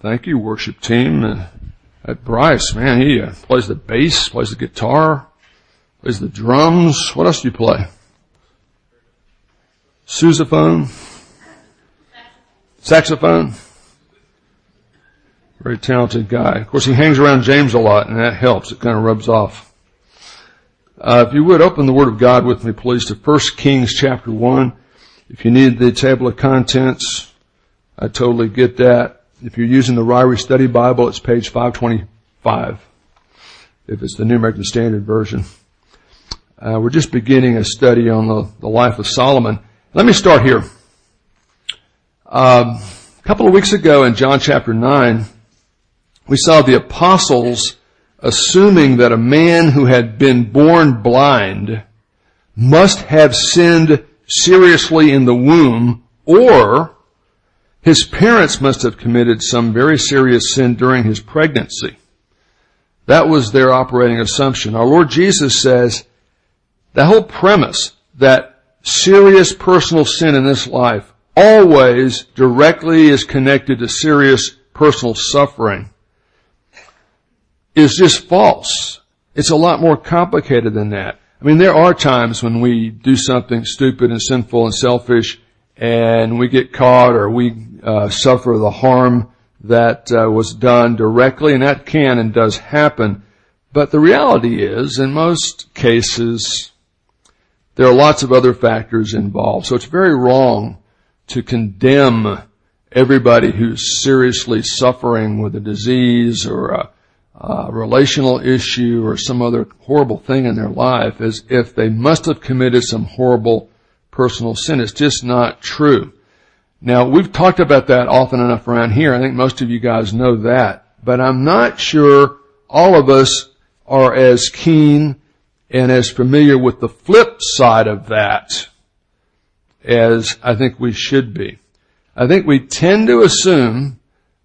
Thank you, worship team. Uh, at Bryce, man, he uh, plays the bass, plays the guitar, plays the drums. What else do you play? Sousaphone? Saxophone? Very talented guy. Of course, he hangs around James a lot, and that helps. It kind of rubs off. Uh, if you would open the Word of God with me, please, to 1 Kings chapter 1. If you need the table of contents, I totally get that. If you're using the Ryrie Study Bible, it's page 525. If it's the New American Standard Version. Uh, we're just beginning a study on the, the life of Solomon. Let me start here. Um, a couple of weeks ago in John chapter 9, we saw the apostles assuming that a man who had been born blind must have sinned seriously in the womb or his parents must have committed some very serious sin during his pregnancy. That was their operating assumption. Our Lord Jesus says the whole premise that serious personal sin in this life always directly is connected to serious personal suffering is just false. It's a lot more complicated than that. I mean, there are times when we do something stupid and sinful and selfish and we get caught or we suffer the harm that uh, was done directly, and that can and does happen. But the reality is, in most cases, there are lots of other factors involved. So it's very wrong to condemn everybody who's seriously suffering with a disease or a uh, relational issue or some other horrible thing in their life as if they must have committed some horrible personal sin. It's just not true. Now, we've talked about that often enough around here. I think most of you guys know that. But I'm not sure all of us are as keen and as familiar with the flip side of that as I think we should be. I think we tend to assume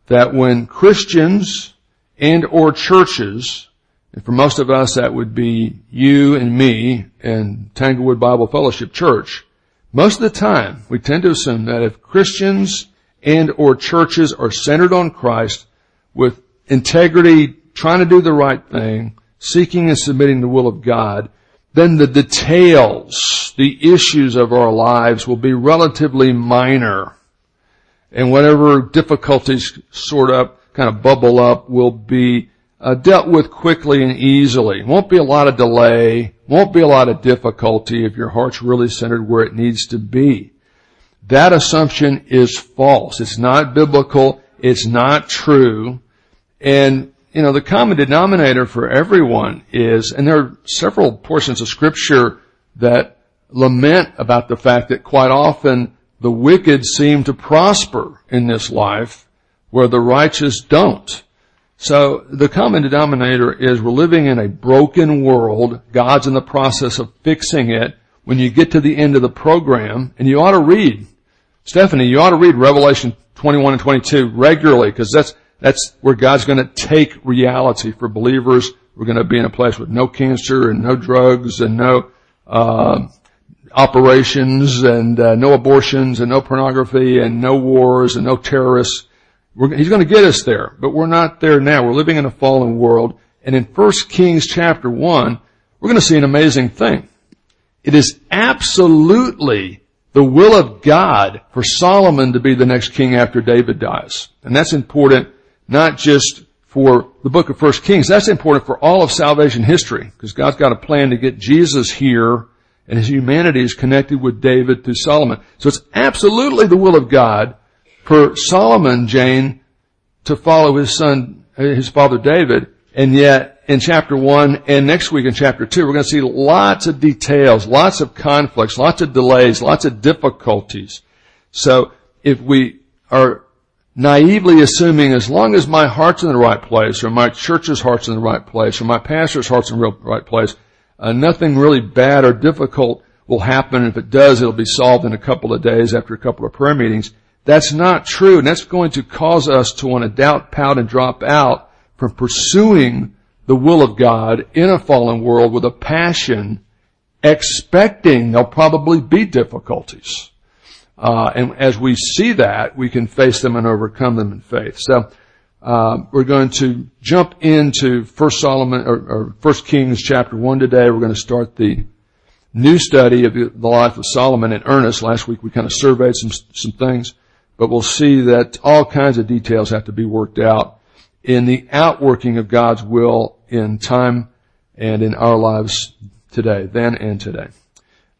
that when Christians and or churches, and for most of us that would be you and me and Tanglewood Bible Fellowship Church, most of the time we tend to assume that if Christians and or churches are centered on Christ with integrity, trying to do the right thing, seeking and submitting the will of God, then the details, the issues of our lives will be relatively minor. And whatever difficulties sort of kind of bubble up will be uh, dealt with quickly and easily. Won't be a lot of delay. Won't be a lot of difficulty if your heart's really centered where it needs to be. That assumption is false. It's not biblical. It's not true. And, you know, the common denominator for everyone is, and there are several portions of scripture that lament about the fact that quite often the wicked seem to prosper in this life where the righteous don't. So the common denominator is we're living in a broken world. God's in the process of fixing it. When you get to the end of the program, and you ought to read, Stephanie, you ought to read Revelation 21 and 22 regularly because that's, that's where God's going to take reality for believers. We're going to be in a place with no cancer and no drugs and no, uh, operations and uh, no abortions and no pornography and no wars and no terrorists we're, he's going to get us there, but we're not there now. We're living in a fallen world. And in 1 Kings chapter 1, we're going to see an amazing thing. It is absolutely the will of God for Solomon to be the next king after David dies. And that's important not just for the book of 1 Kings, that's important for all of salvation history because God's got a plan to get Jesus here and his humanity is connected with David through Solomon. So it's absolutely the will of God for Solomon, Jane, to follow his son, his father David, and yet in chapter one and next week in chapter two, we're going to see lots of details, lots of conflicts, lots of delays, lots of difficulties. So if we are naively assuming as long as my heart's in the right place, or my church's heart's in the right place, or my pastor's heart's in the right place, uh, nothing really bad or difficult will happen. If it does, it'll be solved in a couple of days after a couple of prayer meetings. That's not true, and that's going to cause us to want to doubt, pout, and drop out from pursuing the will of God in a fallen world with a passion, expecting there'll probably be difficulties. Uh, and as we see that, we can face them and overcome them in faith. So, Uh, we're going to jump into First Solomon or, or First Kings chapter one today. We're going to start the new study of the life of Solomon in earnest. Last week we kind of surveyed some some things, but we'll see that all kinds of details have to be worked out in the outworking of God's will in time and in our lives today, then and today.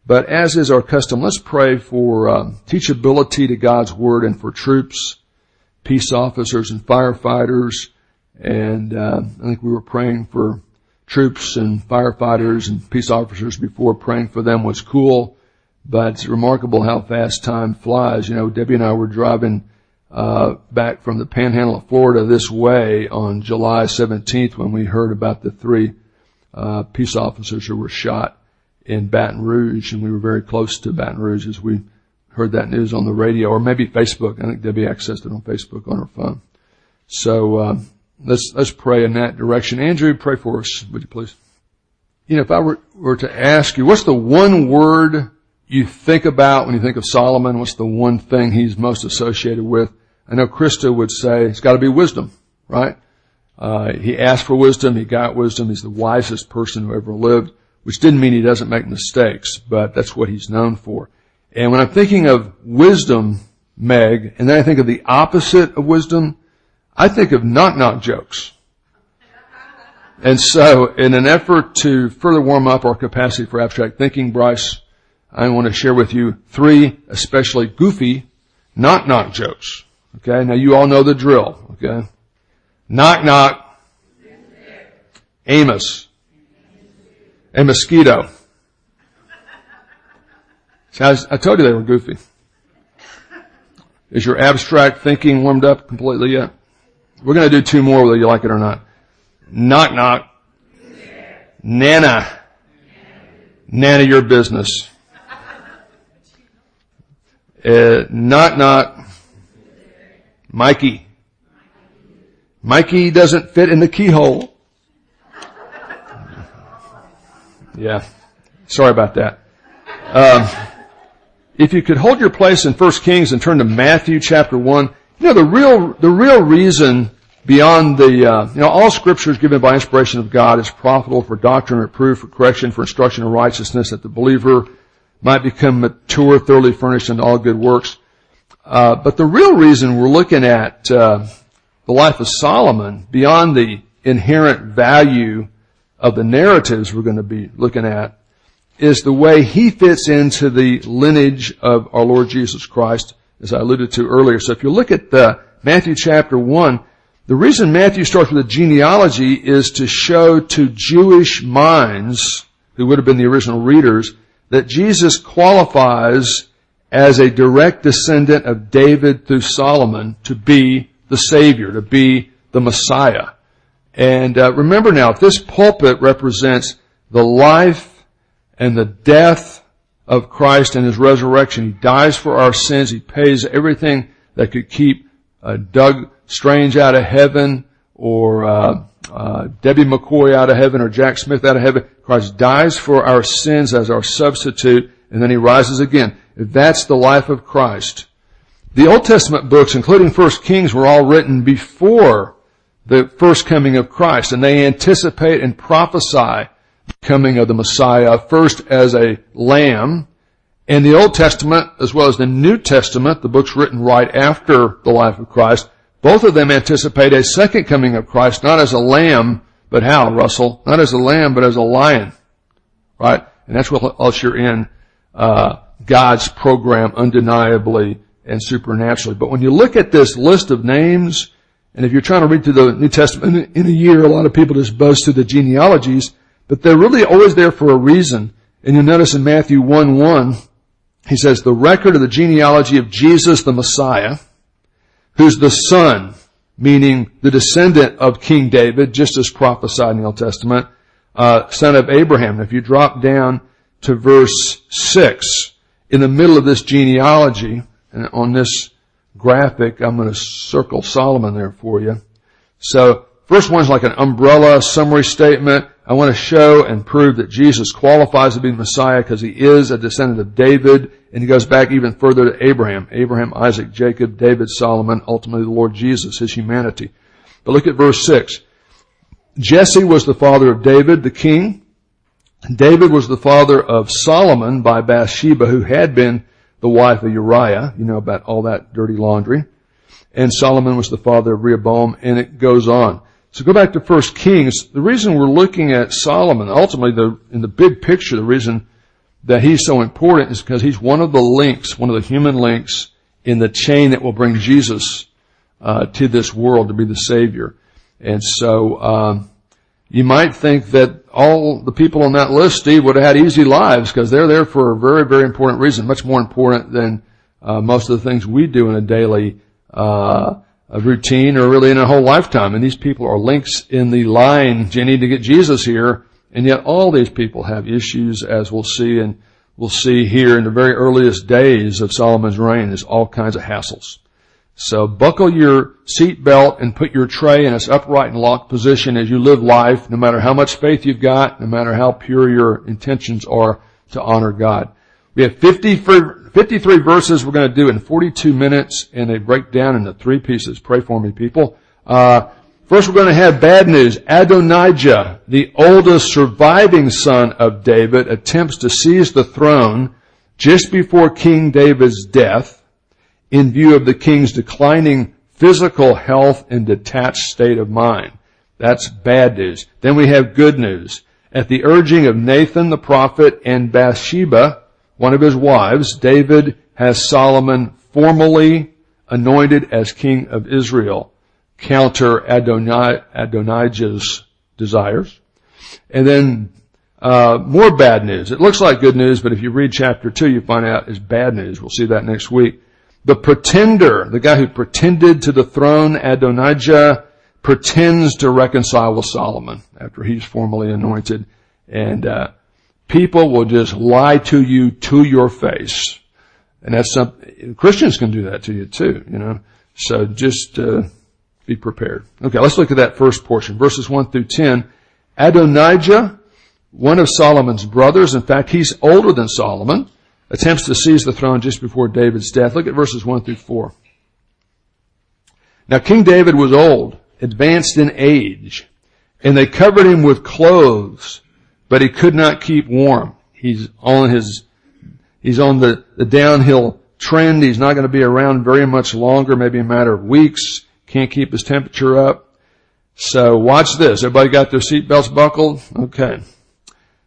But as is our custom, let's pray for uh, teachability to God's Word and for troops, peace officers, and firefighters. And uh, I think we were praying for troops and firefighters and peace officers before. Praying for them was cool, but it's remarkable how fast time flies. You know, Debbie and I were driving uh, back from the Panhandle of Florida this way on July 17th when we heard about the three uh, peace officers who were shot in Baton Rouge, and we were very close to Baton Rouge as we heard that news on the radio, or maybe Facebook. I think Debbie accessed it on Facebook on her phone. So uh, let's let's pray in that direction. Andrew, pray for us, would you please? You know, if I were, were to ask you, what's the one word you think about when you think of Solomon? What's the one thing he's most associated with? I know Krista would say it's got to be wisdom, right? Uh, he asked for wisdom, he got wisdom. He's the wisest person who ever lived which didn't mean he doesn't make mistakes, but that's what he's known for. And when I'm thinking of wisdom, Meg, and then I think of the opposite of wisdom, I think of knock-knock jokes. And so, in an effort to further warm up our capacity for abstract thinking, Bryce, I want to share with you three especially goofy knock-knock jokes. Okay, now you all know the drill. Okay, knock-knock, Amos, a mosquito. See, I, I told you they were goofy. Is your abstract thinking warmed up completely yet? We're going to do two more whether you like it or not. Knock knock. Nana. Nana your business. Uh, knock knock. Mikey. Mikey doesn't fit in the keyhole. Yeah. Sorry about that. Um, if you could hold your place in 1 Kings and turn to Matthew chapter 1, you know, the real, the real reason beyond the, uh, you know, all scripture is given by inspiration of God is profitable for doctrine, reproof, for correction, for instruction in righteousness, that the believer might become mature, thoroughly furnished in all good works. Uh, but the real reason we're looking at uh, the life of Solomon, beyond the inherent value of the narratives we're going to be looking at is the way he fits into the lineage of our Lord Jesus Christ, as I alluded to earlier. So if you look at the Matthew chapter 1, the reason Matthew starts with a genealogy is to show to Jewish minds, who would have been the original readers, that Jesus qualifies as a direct descendant of David through Solomon to be the Savior, to be the Messiah. And uh, remember now, if this pulpit represents the life and the death of Christ and His resurrection, He dies for our sins. He pays everything that could keep uh, Doug Strange out of heaven or uh, uh, Debbie McCoy out of heaven or Jack Smith out of heaven. Christ dies for our sins as our substitute, and then He rises again. That's the life of Christ, the Old Testament books, including First Kings, were all written before the first coming of Christ, and they anticipate and prophesy the coming of the Messiah first as a lamb. In the Old Testament, as well as the New Testament, the books written right after the life of Christ, both of them anticipate a second coming of Christ, not as a lamb, but how, Russell? Not as a lamb, but as a lion. Right? And that's what usher in uh, God's program undeniably and supernaturally. But when you look at this list of names, and if you're trying to read through the New Testament in a year, a lot of people just buzz through the genealogies, but they're really always there for a reason. And you'll notice in Matthew 1 1, he says, the record of the genealogy of Jesus the Messiah, who's the son, meaning the descendant of King David, just as prophesied in the Old Testament, uh, son of Abraham. If you drop down to verse 6, in the middle of this genealogy, and on this graphic. I'm going to circle Solomon there for you. So first one's like an umbrella summary statement. I want to show and prove that Jesus qualifies to be Messiah because he is a descendant of David and he goes back even further to Abraham. Abraham, Isaac, Jacob, David, Solomon, ultimately the Lord Jesus, his humanity. But look at verse 6. Jesse was the father of David, the king. David was the father of Solomon by Bathsheba, who had been the wife of Uriah. You know about all that dirty laundry. And Solomon was the father of Rehoboam, and it goes on. So go back to First Kings. The reason we're looking at Solomon, ultimately the, in the big picture, the reason that he's so important is because he's one of the links, one of the human links in the chain that will bring Jesus uh, to this world to be the Savior. And so um, you might think that all the people on that list, Steve, would have had easy lives because they're there for a very, very important reason, much more important than uh, most of the things we do in a daily uh, a routine or really in a whole lifetime. And these people are links in the line, Jenny, to get Jesus here. And yet all these people have issues, as we'll see, and we'll see here in the very earliest days of Solomon's reign. There's all kinds of hassles. So buckle your seatbelt and put your tray in its upright and locked position as you live life, no matter how much faith you've got, no matter how pure your intentions are to honor God. We have 50 53 verses we're going to do in 42 minutes and they break down into three pieces. Pray for me, people. Uh, first we're going to have bad news. Adonijah, the oldest surviving son of David, attempts to seize the throne just before King David's death in view of the king's declining physical health and detached state of mind. That's bad news. Then we have good news. At the urging of Nathan the prophet and Bathsheba, one of his wives, David has Solomon formally anointed as king of Israel, counter Adonai, Adonijah's desires. And then uh, more bad news. It looks like good news, but if you read chapter two, you find out it's bad news. We'll see that next week. The pretender, the guy who pretended to the throne, Adonijah, pretends to reconcile with Solomon after he's formally anointed. And uh, people will just lie to you to your face. And that's something, Christians can do that to you too, you know. So just uh, be prepared. Okay, let's look at that first portion. Verses 1 through 10. Adonijah, one of Solomon's brothers, in fact, he's older than Solomon, attempts to seize the throne just before David's death. Look at verses 1 through 4. Now King David was old, advanced in age, and they covered him with clothes, but he could not keep warm. He's on his, he's on the, the downhill trend. He's not going to be around very much longer, maybe a matter of weeks. Can't keep his temperature up. So watch this. Everybody got their seatbelts buckled? Okay.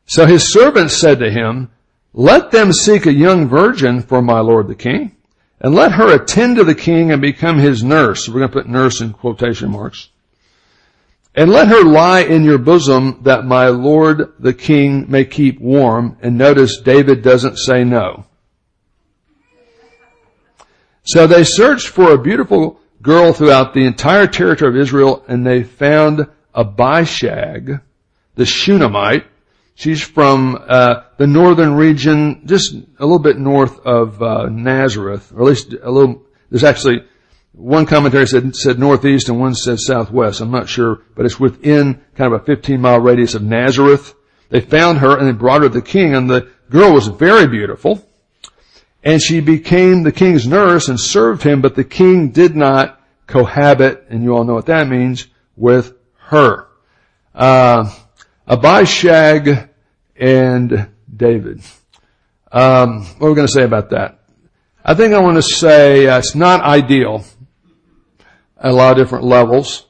So his servants said to him, let them seek a young virgin for my lord the king, and let her attend to the king and become his nurse. We're going to put nurse in quotation marks. And let her lie in your bosom that my lord the king may keep warm. And notice David doesn't say no. So they searched for a beautiful girl throughout the entire territory of Israel and they found Abishag, the Shunammite, She's from uh, the northern region, just a little bit north of uh, Nazareth, or at least a little. There's actually one commentary said said northeast and one said southwest. I'm not sure, but it's within kind of a 15 mile radius of Nazareth. They found her and they brought her to the king, and the girl was very beautiful, and she became the king's nurse and served him. But the king did not cohabit, and you all know what that means, with her. Uh, Abishag and David. Um, what are we going to say about that? I think I want to say uh, it's not ideal at a lot of different levels.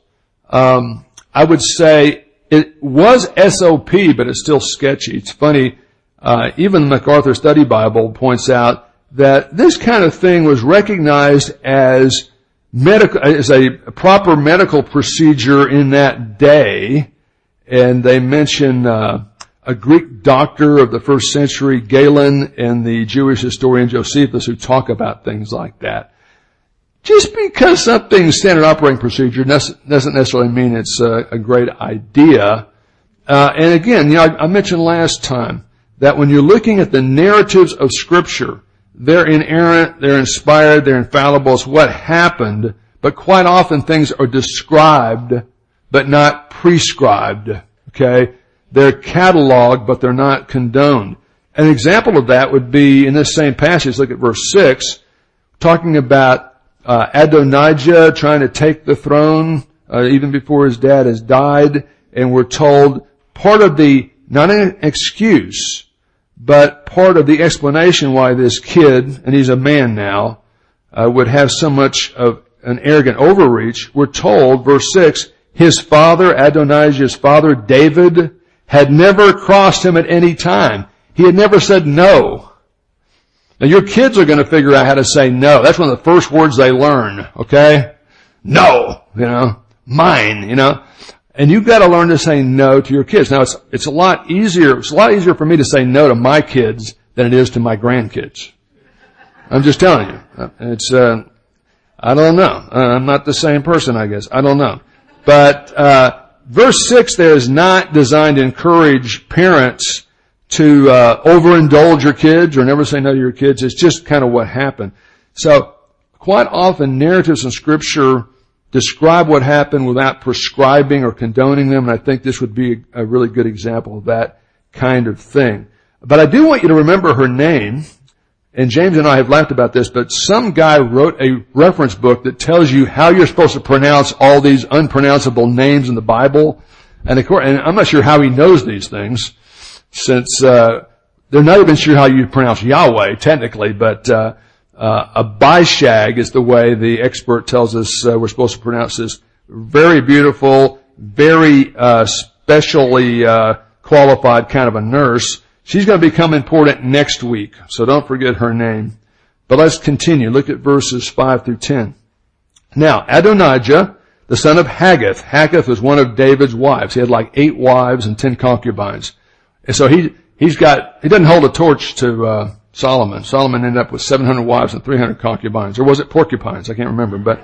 Um, I would say it was SOP, but it's still sketchy. It's funny. Uh, even the MacArthur Study Bible points out that this kind of thing was recognized as medical, as a proper medical procedure in that day, and they mention uh, a Greek doctor of the first century, Galen, and the Jewish historian Josephus, who talk about things like that. Just because something's standard operating procedure doesn't necessarily mean it's a, a great idea. Uh, and again, you know, I, I mentioned last time that when you're looking at the narratives of Scripture, they're inerrant, they're inspired, they're infallible. It's what happened, but quite often things are described, but not prescribed. Okay? They're cataloged, but they're not condoned. An example of that would be in this same passage, look at verse 6, talking about uh, Adonijah trying to take the throne uh, even before his dad has died, and we're told part of the, not an excuse, but part of the explanation why this kid, and he's a man now, uh, would have so much of an arrogant overreach, we're told, verse 6, his father, Adonijah's father, David, had never crossed him at any time. He had never said no. Now your kids are going to figure out how to say no. That's one of the first words they learn, okay? No, you know, mine, you know. And you've got to learn to say no to your kids. Now it's, it's a lot easier, it's a lot easier for me to say no to my kids than it is to my grandkids. I'm just telling you. It's, uh, I don't know. Uh, I'm not the same person, I guess. I don't know. But, uh, verse 6 there is not designed to encourage parents to, uh, overindulge your kids or never say no to your kids. It's just kind of what happened. So, quite often narratives in scripture describe what happened without prescribing or condoning them, and I think this would be a really good example of that kind of thing. But I do want you to remember her name, and James and I have laughed about this, but some guy wrote a reference book that tells you how you're supposed to pronounce all these unpronounceable names in the Bible. And, of course, and I'm not sure how he knows these things, since uh, they're not even sure how you pronounce Yahweh technically, but uh, uh, Abishag is the way the expert tells us uh, we're supposed to pronounce this. Very beautiful, very uh, specially uh, qualified kind of a nurse. She's going to become important next week, so don't forget her name. But let's continue. Look at verses 5 through 10. Now, Adonijah, the son of Haggith. Haggith was one of David's wives. He had like eight wives and ten concubines. And so he, he's got, he doesn't hold a torch to, uh, Solomon. Solomon ended up with 700 wives and 300 concubines. Or was it porcupines? I can't remember. But,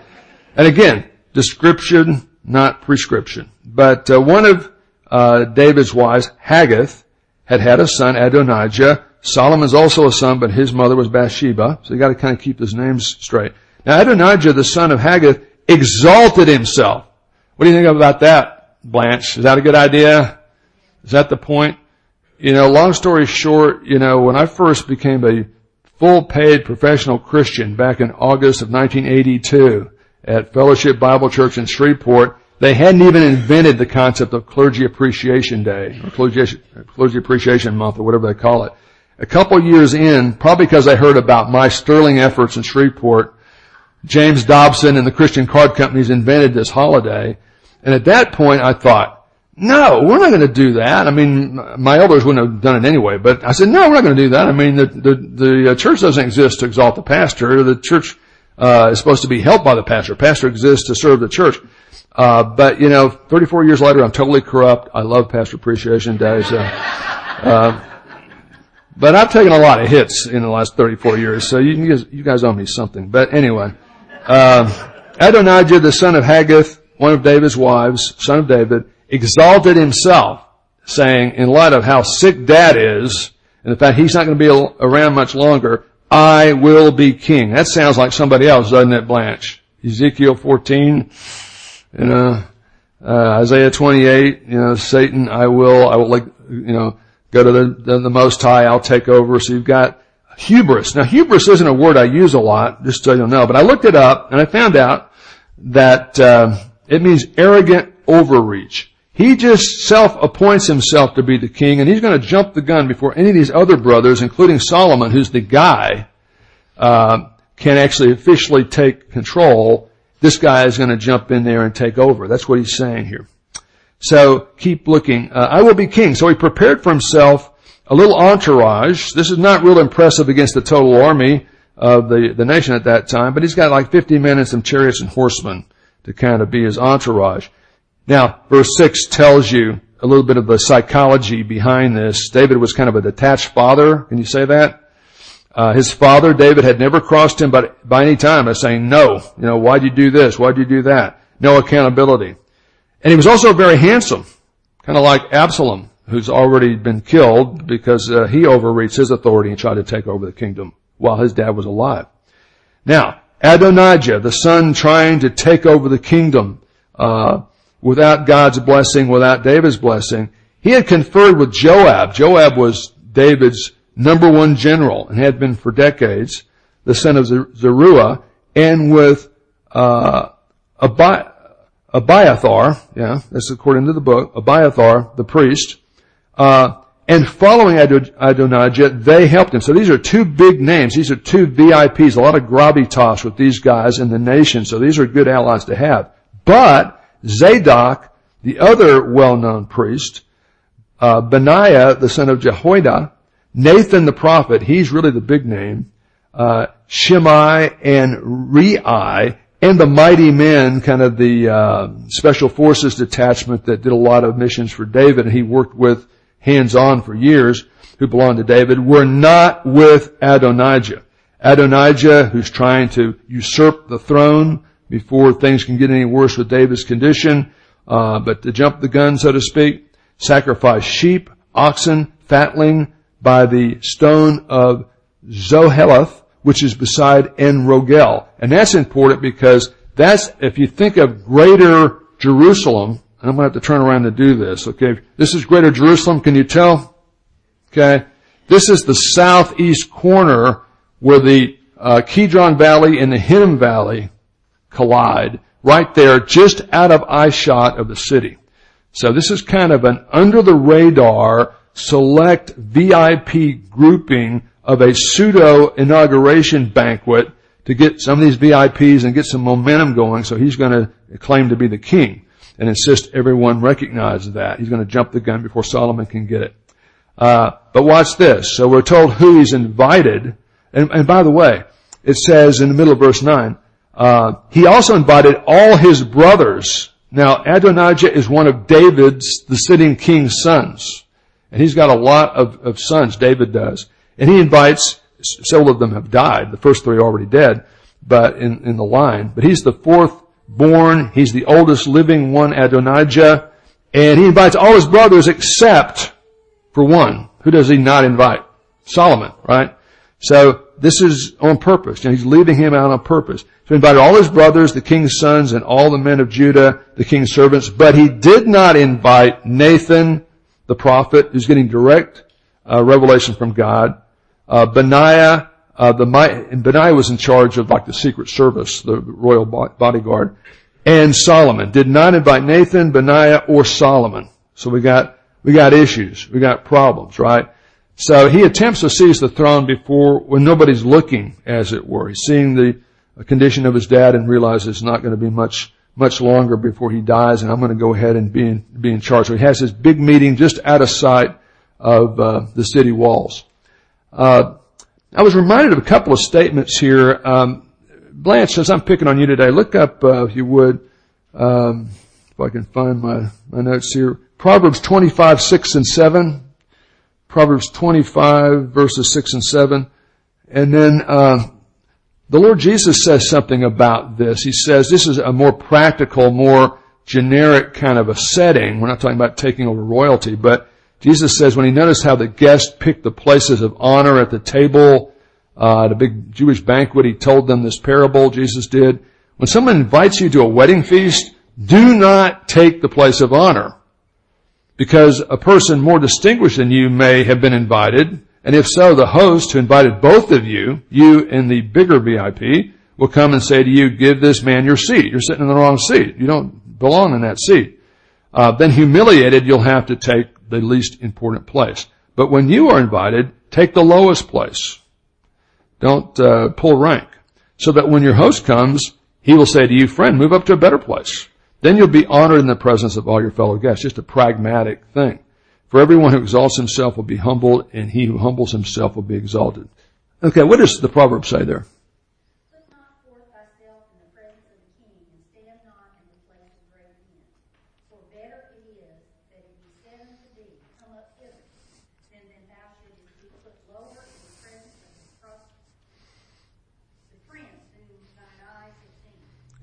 and again, description, not prescription. But uh, one of uh, David's wives, Haggith, had had a son, Adonijah. Solomon's also a son, but his mother was Bathsheba. So you got to kind of keep those names straight. Now, Adonijah, the son of Haggith, exalted himself. What do you think about that, Blanche? Is that a good idea? Is that the point? You know, long story short, you know, when I first became a full paid professional Christian back in August of 1982 at Fellowship Bible Church in Shreveport, they hadn't even invented the concept of Clergy Appreciation Day or Clergy, Clergy Appreciation Month or whatever they call it. A couple years in, probably because I heard about my sterling efforts in Shreveport, James Dobson and the Christian card companies invented this holiday. And at that point I thought, no, we're not going to do that. I mean, my elders wouldn't have done it anyway, but I said, no, we're not going to do that. I mean, the, the, the uh, church doesn't exist to exalt the pastor. The church, uh, is supposed to be helped by the pastor. Pastor exists to serve the church. Uh, but you know, 34 years later, I'm totally corrupt. I love Pastor Appreciation Day. So, uh, but I've taken a lot of hits in the last 34 years, so you guys, you guys owe me something. But anyway, uh, Adonijah, the son of Haggith, one of David's wives, son of David, exalted himself, saying, in light of how sick dad is, and the fact he's not going to be around much longer, I will be king. That sounds like somebody else, doesn't it, Blanche? Ezekiel 14, you know, uh, Isaiah 28, you know, Satan, I will, I will like, you know, go to the, the, the Most High, I'll take over. So you've got hubris. Now hubris isn't a word I use a lot, just so you'll know, but I looked it up and I found out that, uh, it means arrogant overreach. He just self-appoints himself to be the king, and he's going to jump the gun before any of these other brothers, including Solomon, who's the guy, uh, can actually officially take control. This guy is going to jump in there and take over. That's what he's saying here. So keep looking. Uh, I will be king. So he prepared for himself a little entourage. This is not real impressive against the total army of the, the nation at that time, but he's got like 50 men and some chariots and horsemen to kind of be his entourage. Now, verse 6 tells you a little bit of the psychology behind this. David was kind of a detached father. Can you say that? Uh, his father, David, had never crossed him by, by any time by saying, no, you know, why'd you do this? Why'd you do that? No accountability. And he was also very handsome, kind of like Absalom, who's already been killed because uh, he overreached his authority and tried to take over the kingdom while his dad was alive. Now, Adonijah, the son trying to take over the kingdom, uh, without God's blessing, without David's blessing. He had conferred with Joab. Joab was David's number one general and had been for decades, the son of Zeruiah, and with uh, Abi- Abiathar, yeah, that's according to the book, Abiathar, the priest, uh, and following Adonijah, they helped him. So these are two big names. These are two VIPs, a lot of gravitas with these guys in the nation. So these are good allies to have. But Zadok, the other well-known priest, uh, Benaiah, the son of Jehoiada, Nathan the prophet, he's really the big name, uh, Shimei and Rei, and the mighty men, kind of the uh, special forces detachment that did a lot of missions for David, and he worked with hands-on for years, who belonged to David, were not with Adonijah. Adonijah, who's trying to usurp the throne before things can get any worse with David's condition, uh, but to jump the gun, so to speak, sacrifice sheep, oxen, fatling by the stone of Zoheleth, which is beside En Rogel. And that's important because that's, if you think of greater Jerusalem, and I'm going to have to turn around to do this, okay? This is greater Jerusalem, can you tell? Okay? This is the southeast corner where the uh, Kidron Valley and the Hinnom Valley collide, right there, just out of eye shot of the city. So this is kind of an under the radar, select VIP grouping of a pseudo inauguration banquet to get some of these VIPs and get some momentum going. So he's going to claim to be the king and insist everyone recognize that. He's going to jump the gun before Solomon can get it. Uh, but watch this. So we're told who he's invited. And, and, by the way, it says in the middle of verse 9, uh, he also invited all his brothers. Now, Adonijah is one of David's, the sitting king's sons. And he's got a lot of, of sons, David does. And he invites, several of them have died. The first three already dead, but in, in the line. But he's the fourth born. He's the oldest living one, Adonijah. And he invites all his brothers except for one. Who does he not invite? Solomon, right? So this is on purpose. And he's leaving him out on purpose. So he invited all his brothers, the king's sons, and all the men of Judah, the king's servants, but he did not invite Nathan, the prophet, who's getting direct uh, revelation from God, uh, Benaiah, uh, the and Benaiah was in charge of like the secret service, the royal bodyguard, and Solomon did not invite Nathan, Benaiah, or Solomon. So we got we got issues, we got problems, right? So he attempts to seize the throne before when nobody's looking, as it were. He's seeing the condition of his dad and realizes it's not going to be much much longer before he dies, and I'm going to go ahead and be in, be in charge. So he has this big meeting just out of sight of uh, the city walls. Uh, I was reminded of a couple of statements here. Um, Blanche, says I'm picking on you today, look up, uh, if you would, um, if I can find my, my notes here. Proverbs 25, 6 and 7. Proverbs 25, verses 6 and 7. And then, uh, the Lord Jesus says something about this. He says this is a more practical, more generic kind of a setting. We're not talking about taking over royalty, but Jesus says when he noticed how the guests picked the places of honor at the table, uh, at a big Jewish banquet, he told them this parable, Jesus did. When someone invites you to a wedding feast, do not take the place of honor. Because a person more distinguished than you may have been invited, and if so, the host who invited both of you, you and the bigger VIP, will come and say to you, give this man your seat. You're sitting in the wrong seat. You don't belong in that seat. Uh, then humiliated, you'll have to take the least important place. But when you are invited, take the lowest place. Don't uh, pull rank. So that when your host comes, he will say to you, friend, move up to a better place. Then you'll be honored in the presence of all your fellow guests. Just a pragmatic thing. For everyone who exalts himself will be humbled, and he who humbles himself will be exalted. Okay, what does the proverb say there?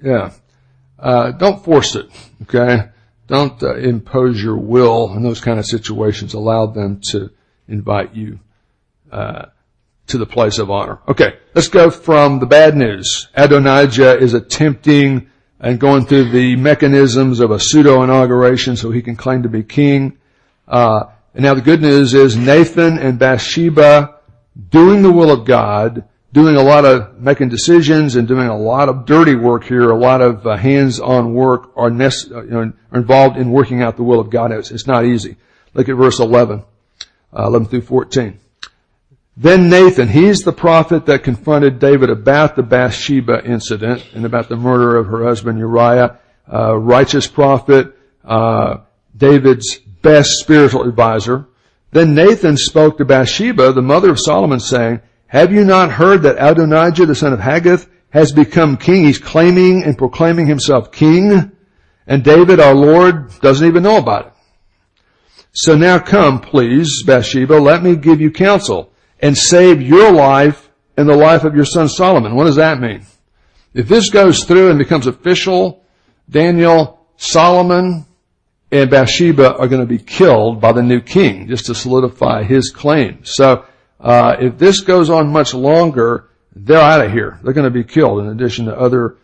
Yeah. Uh, don't force it, okay? Don't uh, impose your will in those kind of situations. Allow them to invite you uh, to the place of honor. Okay, let's go from the bad news. Adonijah is attempting and going through the mechanisms of a pseudo inauguration so he can claim to be king. Uh, and now the good news is Nathan and Bathsheba doing the will of God doing a lot of making decisions and doing a lot of dirty work here, a lot of uh, hands-on work are, uh, you know, are involved in working out the will of God. It's, it's not easy. Look at verse 11, uh, 11 through 14. Then Nathan, he's the prophet that confronted David about the Bathsheba incident and about the murder of her husband Uriah, uh, righteous prophet, uh, David's best spiritual advisor. Then Nathan spoke to Bathsheba, the mother of Solomon, saying, have you not heard that Adonijah, the son of Haggith, has become king? He's claiming and proclaiming himself king, and David, our Lord, doesn't even know about it. So now come, please, Bathsheba, let me give you counsel and save your life and the life of your son Solomon. What does that mean? If this goes through and becomes official, Daniel, Solomon, and Bathsheba are going to be killed by the new king just to solidify his claim. So uh, if this goes on much longer, they're out of here. They're going to be killed in addition to other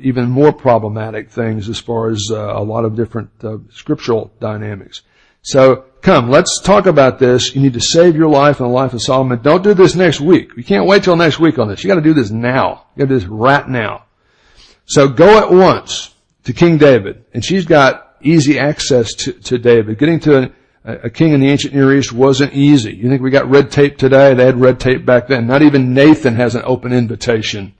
even more problematic things as far as uh, a lot of different uh, scriptural dynamics. So come, let's talk about this. You need to save your life and the life of Solomon. Don't do this next week. You can't wait till next week on this. You got to do this now. You got to do this right now. So go at once to King David, and she's got easy access to, to David. Getting to an, a king in the ancient Near East wasn't easy. You think we got red tape today? They had red tape back then. Not even Nathan has an open invitation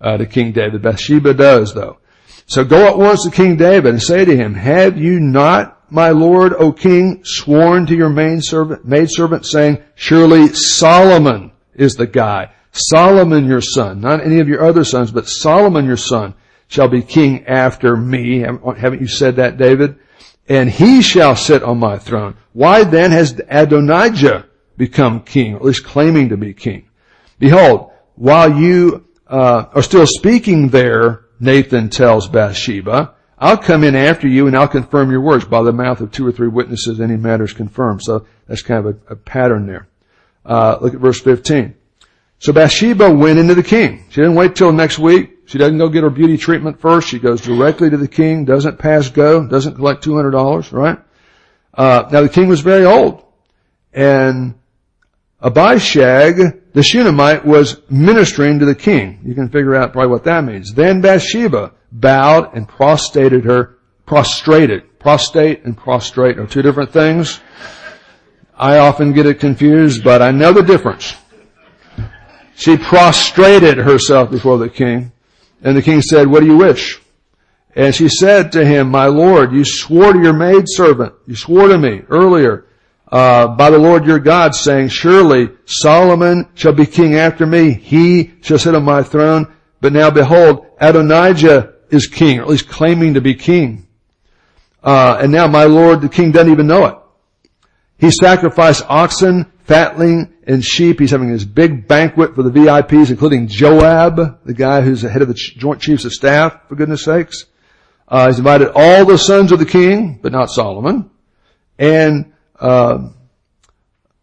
uh, to King David. Bathsheba does, though. So go at once to King David and say to him, Have you not, my lord, O king, sworn to your maidservant, maidservant saying, Surely Solomon is the guy. Solomon your son, not any of your other sons, but Solomon your son shall be king after me. Haven't you said that, David? And he shall sit on my throne. Why then has Adonijah become king, or at least claiming to be king? Behold, while you uh, are still speaking there, Nathan tells Bathsheba, I'll come in after you and I'll confirm your words. By the mouth of two or three witnesses, any matter is confirmed. So that's kind of a, a pattern there. Uh, look at verse 15. So Bathsheba went into the king. She didn't wait till next week. She doesn't go get her beauty treatment first. She goes directly to the king, doesn't pass go, doesn't collect $200, right? Uh, now the king was very old. And Abishag, the Shunammite, was ministering to the king. You can figure out probably what that means. Then Bathsheba bowed and prostrated her, prostrated. Prostate and prostrate are two different things. I often get it confused, but I know the difference. She prostrated herself before the king. And the king said, what do you wish? And she said to him, my lord, you swore to your maidservant, you swore to me earlier, uh, by the Lord your God, saying, surely Solomon shall be king after me. He shall sit on my throne. But now behold, Adonijah is king, or at least claiming to be king. Uh, and now my lord, the king doesn't even know it. He sacrificed oxen, fatling, and sheep. He's having this big banquet for the VIPs, including Joab, the guy who's the head of the Joint Chiefs of Staff, for goodness sakes. Uh, he's invited all the sons of the king, but not Solomon. And, uh,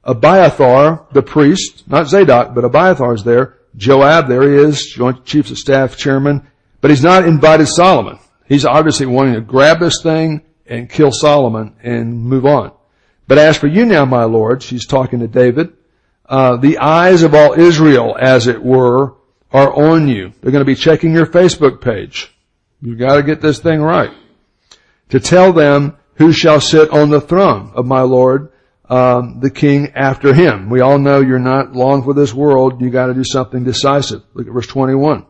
Abiathar, the priest, not Zadok, but Abiathar's there. Joab, there he is, Joint Chiefs of Staff chairman. But he's not invited Solomon. He's obviously wanting to grab this thing and kill Solomon and move on. But as for you now, my Lord, she's talking to David, uh, the eyes of all Israel, as it were, are on you. They're going to be checking your Facebook page. You've got to get this thing right. To tell them who shall sit on the throne of my Lord, um, the King after him. We all know you're not long for this world. You got to do something decisive. Look at verse 21.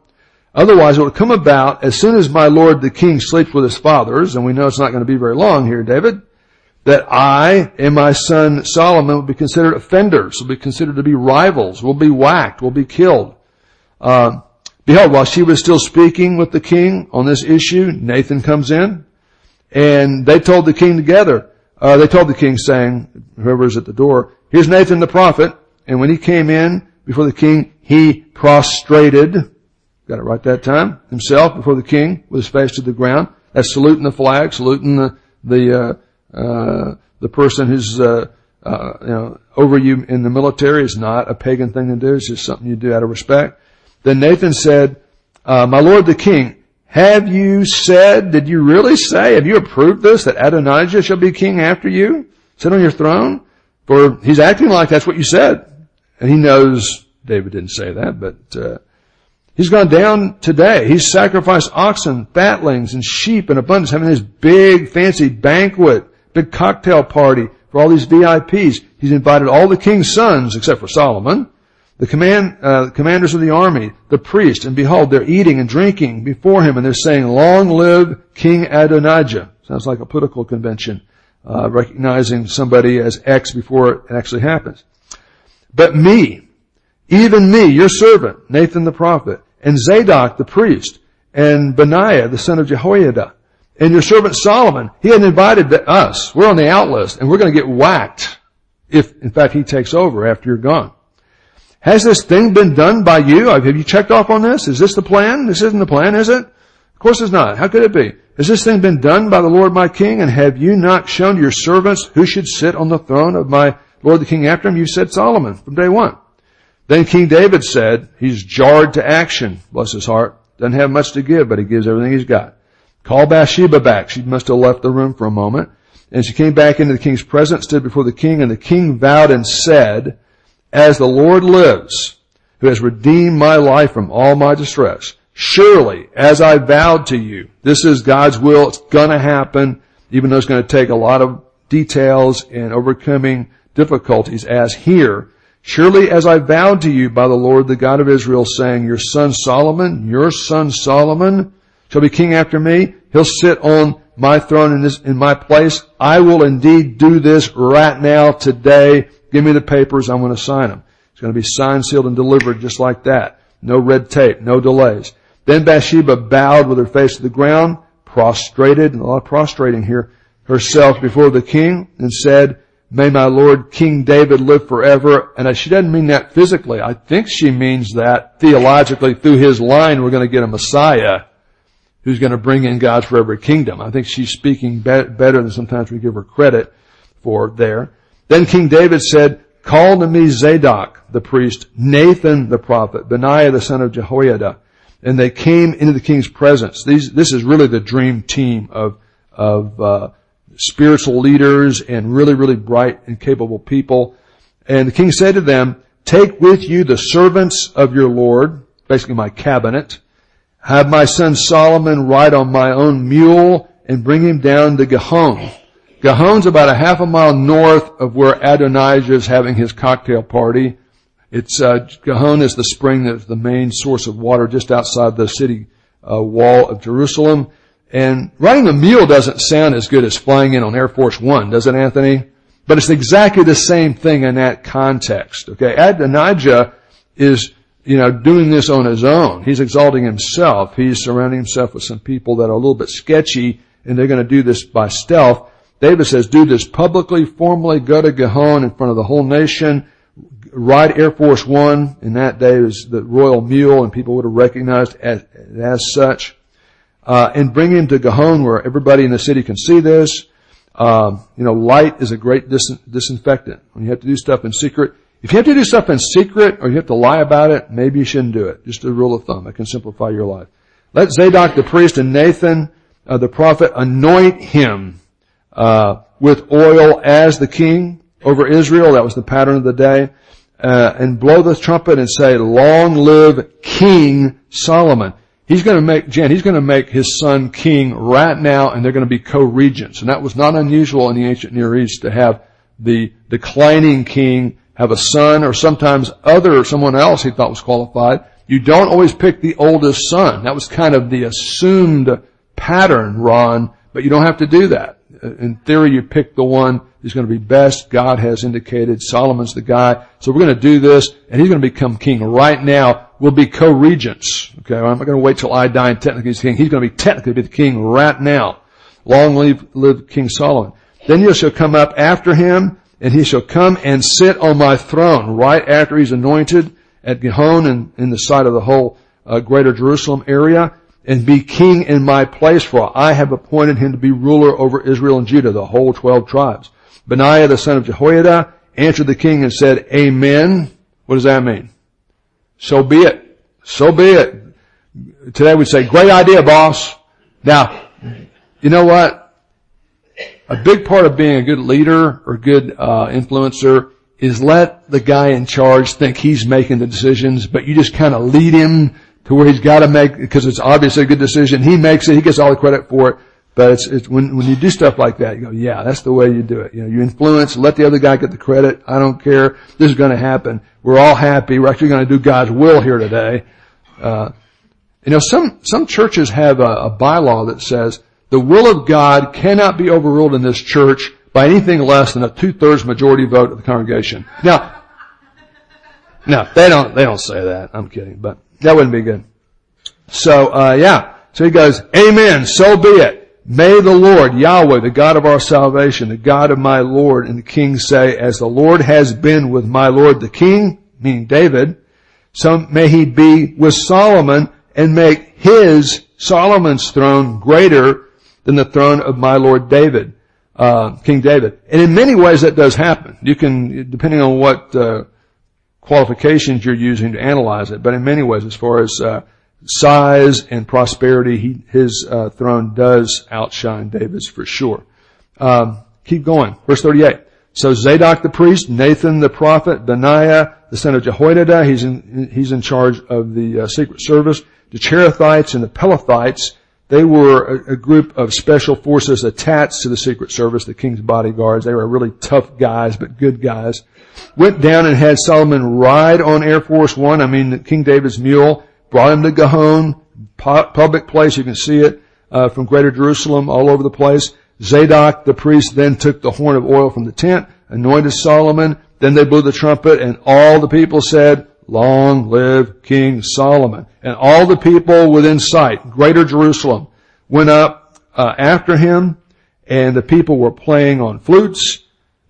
Otherwise, it will come about as soon as my Lord the King sleeps with his fathers, and we know it's not going to be very long here, David that I and my son Solomon will be considered offenders, will be considered to be rivals, will be whacked, will be killed. Uh, behold, while she was still speaking with the king on this issue, Nathan comes in, and they told the king together. Uh, they told the king, saying, whoever's at the door, "Here's Nathan the prophet." And when he came in before the king, he prostrated. Got it right that time. Himself before the king with his face to the ground. That's saluting the flag, saluting the the uh, the person who's uh, uh, you know over you in the military is not a pagan thing to do. It's just something you do out of respect. Then Nathan said, uh, "My lord the king, have you said? Did you really say? Have you approved this that Adonijah shall be king after you, sit on your throne? For he's acting like that's what you said." And he knows David didn't say that, but, uh, he's gone down today. He's sacrificed oxen, fatlings, and sheep in abundance, having this big fancy banquet, big cocktail party for all these VIPs. He's invited all the king's sons, except for Solomon, the command, uh, commanders of the army, the priest, and behold, they're eating and drinking before him, and they're saying, "Long live King Adonijah." Sounds like a political convention, uh, recognizing somebody as X before it actually happens. But me, even me, your servant, Nathan the prophet, and Zadok the priest, and Benaiah the son of Jehoiada, and your servant Solomon, he had invited us. We're on the out list, and we're going to get whacked if, in fact, he takes over after you're gone. Has this thing been done by you? Have you checked off on this? Is this the plan? This isn't the plan, is it? Of course it's not. How could it be? Has this thing been done by the Lord my king? And have you not shown your servants who should sit on the throne of my Lord the king after him? You said Solomon from day one. Then King David said, he's jarred to action, bless his heart. Doesn't have much to give, but he gives everything he's got. Call Bathsheba back. She must have left the room for a moment. And she came back into the king's presence, stood before the king, and the king vowed and said, as the Lord lives, who has redeemed my life from all my distress, surely, as I vowed to you, this is God's will, it's gonna happen, even though it's gonna take a lot of details and overcoming difficulties as here, surely as I vowed to you by the Lord, the God of Israel, saying, your son Solomon, your son Solomon shall be king after me, he'll sit on my throne in this, in my place. I will indeed do this right now, today, Give me the papers. I'm going to sign them. It's going to be signed, sealed, and delivered just like that. No red tape, no delays. Then Bathsheba bowed with her face to the ground, prostrated, and a lot of prostrating here, herself before the king and said, May my Lord King David live forever. And she doesn't mean that physically. I think she means that theologically through his line we're going to get a Messiah who's going to bring in God's forever kingdom. I think she's speaking better than sometimes we give her credit for there. Then King David said, Call to me Zadok the priest, Nathan the prophet, Benaiah the son of Jehoiada. And they came into the king's presence. These, this is really the dream team of, of uh, spiritual leaders and really, really bright and capable people. And the king said to them, Take with you the servants of your Lord, basically my cabinet. Have my son Solomon ride on my own mule and bring him down to Gihon Gihon's about a half a mile north of where Adonijah is having his cocktail party. It's uh, is the spring that's the main source of water just outside the city uh, wall of Jerusalem. And riding a mule doesn't sound as good as flying in on Air Force One, does it, Anthony? But it's exactly the same thing in that context. Okay, Adonijah is you know doing this on his own. He's exalting himself. He's surrounding himself with some people that are a little bit sketchy, and they're going to do this by stealth. David says, do this publicly, formally, go to Gihon in front of the whole nation, ride Air Force One. In that day was the royal mule and people would have recognized as, as such. Uh, and bring him to Gihon where everybody in the city can see this. Um, you know, light is a great dis- disinfectant. When you have to do stuff in secret, if you have to do stuff in secret or you have to lie about it, maybe you shouldn't do it. Just a rule of thumb. It can simplify your life. Let Zadok the priest and Nathan uh, the prophet anoint him uh, with oil as the king over Israel. That was the pattern of the day. Uh, and blow the trumpet and say, "Long live King Solomon." He's going to make Jen. He's going to make his son king right now, and they're going to be co-regents. And that was not unusual in the ancient Near East to have the declining king have a son, or sometimes other someone else he thought was qualified. You don't always pick the oldest son. That was kind of the assumed pattern, Ron, but you don't have to do that in theory, you pick the one who's going to be best. God has indicated Solomon's the guy. So we're going to do this, and he's going to become king right now. We'll be co-regents. Okay, I'm not going to wait till I die and technically he's king. He's going to be technically be the king right now. Long live, live King Solomon. Then you shall come up after him, and he shall come and sit on my throne right after he's anointed at Gihon and in the sight of the whole uh, greater Jerusalem area and be king in my place, for I have appointed him to be ruler over Israel and Judah, the whole twelve tribes. Benaiah the son of Jehoiada answered the king and said, Amen. What does that mean? So be it. So be it. Today we'd say, great idea, boss. Now, you know what? A big part of being a good leader or good uh, influencer is let the guy in charge think he's making the decisions, but you just kind of lead him to where he's got to make, because it's obviously a good decision. He makes it, he gets all the credit for it. But it's, it's when, when you do stuff like that, you go, yeah, that's the way you do it. You know, you influence, let the other guy get the credit. I don't care. This is going to happen. We're all happy. We're actually going to do God's will here today. Uh, you know, some, some churches have a, a bylaw that says the will of God cannot be overruled in this church by anything less than a two-thirds majority vote of the congregation. Now, no, they don't, they don't say that. I'm kidding, but that wouldn't be good. So, uh, yeah. So he goes, Amen, so be it. May the Lord, Yahweh, the God of our salvation, the God of my Lord and the King say, as the Lord has been with my Lord the King, meaning David, so may he be with Solomon and make his, Solomon's throne greater than the throne of my Lord David, uh, King David. And in many ways that does happen. You can, depending on what, uh, qualifications you're using to analyze it, but in many ways as far as, uh, size and prosperity, he, his uh, throne does outshine David's for sure. Um, keep going. Verse 38. So Zadok the priest, Nathan the prophet, Benaiah the son of Jehoiada, he's in, he's in charge of the uh, secret service. The Cherethites and the Pelethites, they were a, a, group of special forces attached to the secret service, the king's bodyguards. They were really tough guys, but good guys. Went down and had Solomon ride on Air Force One, I mean King David's mule, brought him to Gihon, public place. You can see it uh, from Greater Jerusalem, all over the place. Zadok, the priest, then took the horn of oil from the tent, anointed Solomon. Then they blew the trumpet, and all the people said, "Long live King Solomon!" And all the people within sight, Greater Jerusalem, went up uh, after him, and the people were playing on flutes.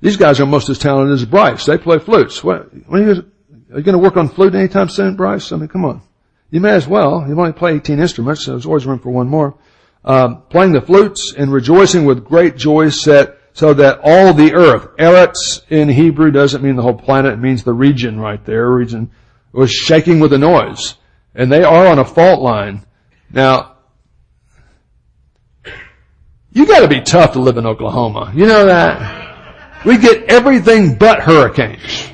These guys are almost as talented as Bryce. They play flutes. What, what are you, you going to work on flute anytime soon, Bryce? I mean, come on. You may as well. You've only played 18 instruments, so there's always room for one more. Um, playing the flutes and rejoicing with great joy set so that all the earth, Eretz in Hebrew doesn't mean the whole planet, it means the region right there, region was shaking with the noise. And they are on a fault line. Now, you gotta be tough to live in Oklahoma. You know that? We get everything but hurricanes.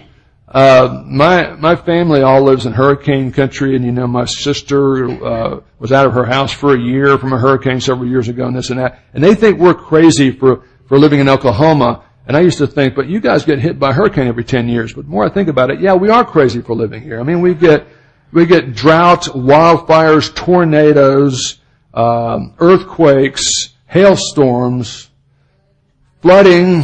Uh, my my family all lives in hurricane country, and you know my sister uh, was out of her house for a year from a hurricane several years ago, and this and that, and they think we're crazy for for living in Oklahoma. And I used to think, but you guys get hit by a hurricane every ten years. But the more I think about it, yeah, we are crazy for living here. I mean, we get we get droughts, wildfires, tornadoes, um, earthquakes, hailstorms, flooding.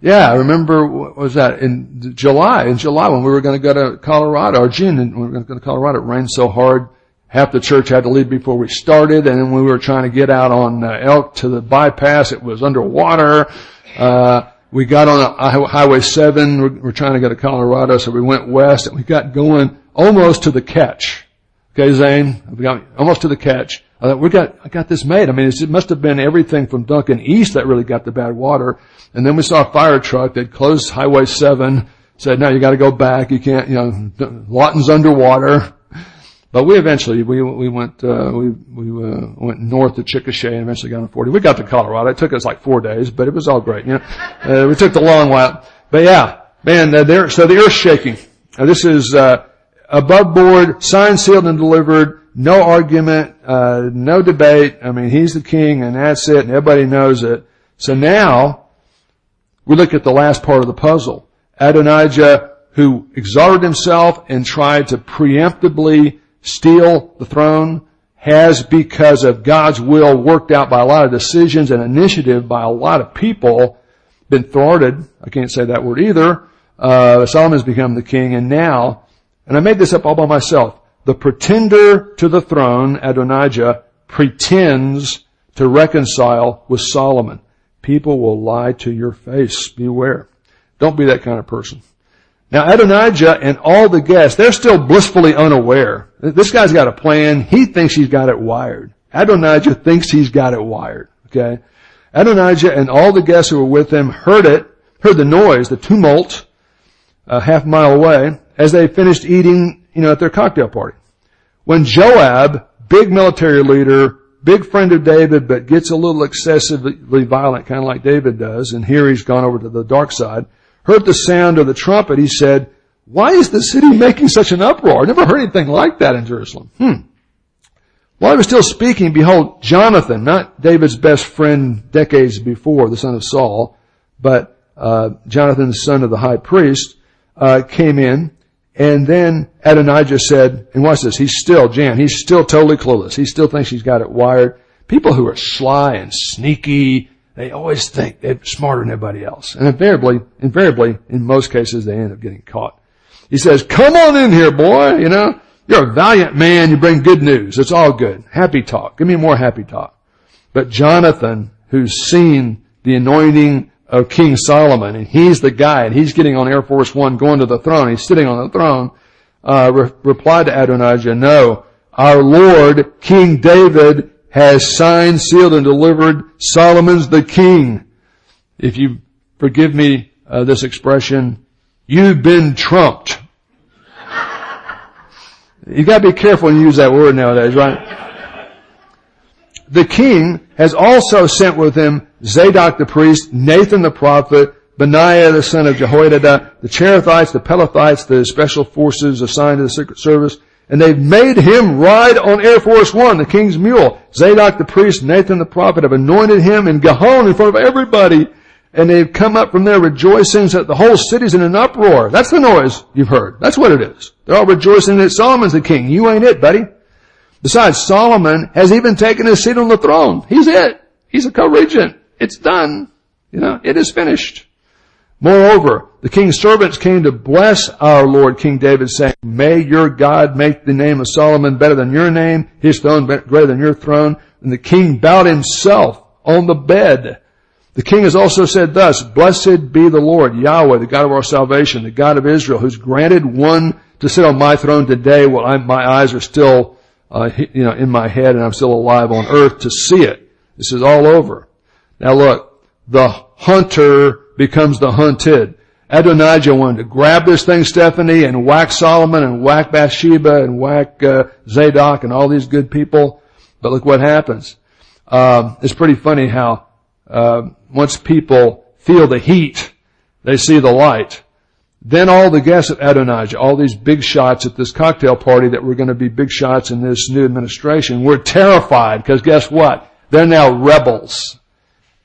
Yeah, I remember, what was that, in July, in July when we were going to go to Colorado, or June, when we were going to go to Colorado, it rained so hard, half the church had to leave before we started, and then we were trying to get out on uh, Elk to the bypass, it was underwater, uh, we got on a, Highway 7, we're, we're trying to go to Colorado, so we went west, and we got going almost to the catch. Okay, Zane? We got almost to the catch. I thought, we got, I got this made. I mean, it must have been everything from Duncan East that really got the bad water. And then we saw a fire truck that closed Highway 7, said, no, you gotta go back. You can't, you know, Lawton's underwater. But we eventually, we, we went, uh, we, we, uh, went north to Chickasha and eventually got on 40. We got to Colorado. It took us like four days, but it was all great, you know. Uh, we took the long while. But yeah, man, uh, there, so the earth's shaking. Now this is, uh, above board, signed, sealed, and delivered. No argument, uh, no debate. I mean, he's the king, and that's it, and everybody knows it. So now we look at the last part of the puzzle. Adonijah, who exalted himself and tried to preemptively steal the throne, has, because of God's will worked out by a lot of decisions and initiative by a lot of people, been thwarted. I can't say that word either. Uh, Solomon's become the king, and now and I made this up all by myself. The pretender to the throne, Adonijah, pretends to reconcile with Solomon. People will lie to your face. Beware. Don't be that kind of person. Now Adonijah and all the guests, they're still blissfully unaware. This guy's got a plan. He thinks he's got it wired. Adonijah thinks he's got it wired. Okay? Adonijah and all the guests who were with him heard it, heard the noise, the tumult, a half mile away, as they finished eating, you know, at their cocktail party. When Joab, big military leader, big friend of David, but gets a little excessively violent, kind of like David does, and here he's gone over to the dark side, heard the sound of the trumpet, he said, why is the city making such an uproar? I never heard anything like that in Jerusalem. Hmm. While he was still speaking, behold, Jonathan, not David's best friend decades before, the son of Saul, but uh, Jonathan, the son of the high priest, uh, came in, and then Adonijah said, and watch this, he's still, Jan, he's still totally clueless. He still thinks he's got it wired. People who are sly and sneaky, they always think they're smarter than everybody else. And invariably, invariably, in most cases, they end up getting caught. He says, come on in here, boy, you know. You're a valiant man, you bring good news. It's all good. Happy talk. Give me more happy talk. But Jonathan, who's seen the anointing of King Solomon, and he's the guy, and he's getting on Air Force One going to the throne, he's sitting on the throne, uh, re- replied to Adonijah, no, our Lord, King David, has signed, sealed, and delivered Solomon's the king. If you forgive me uh, this expression, you've been trumped. You gotta be careful when you use that word nowadays, right? The king has also sent with him Zadok the priest, Nathan the prophet, Benaiah the son of Jehoiada, the Cherethites, the Pelethites, the special forces assigned to the secret service, and they've made him ride on Air Force One, the king's mule. Zadok the priest, Nathan the prophet have anointed him in Gihon in front of everybody and they've come up from there rejoicing that the whole city's in an uproar. That's the noise you've heard. That's what it is. They're all rejoicing that Solomon's the king. You ain't it, buddy. Besides, Solomon has even taken his seat on the throne. He's it. He's a co-regent. It's done. You know, it is finished. Moreover, the king's servants came to bless our Lord King David saying, may your God make the name of Solomon better than your name, his throne greater than your throne. And the king bowed himself on the bed the king has also said thus, Blessed be the Lord, Yahweh, the God of our salvation, the God of Israel, who's granted one to sit on my throne today while I'm, my eyes are still, uh, you know, in my head and I'm still alive on earth to see it. This is all over. Now look, the hunter becomes the hunted. Adonijah wanted to grab this thing, Stephanie, and whack Solomon and whack Bathsheba and whack uh, Zadok and all these good people. But look what happens. Um, it's pretty funny how uh, once people feel the heat, they see the light. Then all the guests of Adonijah, all these big shots at this cocktail party that were going to be big shots in this new administration, were terrified because guess what? They're now rebels.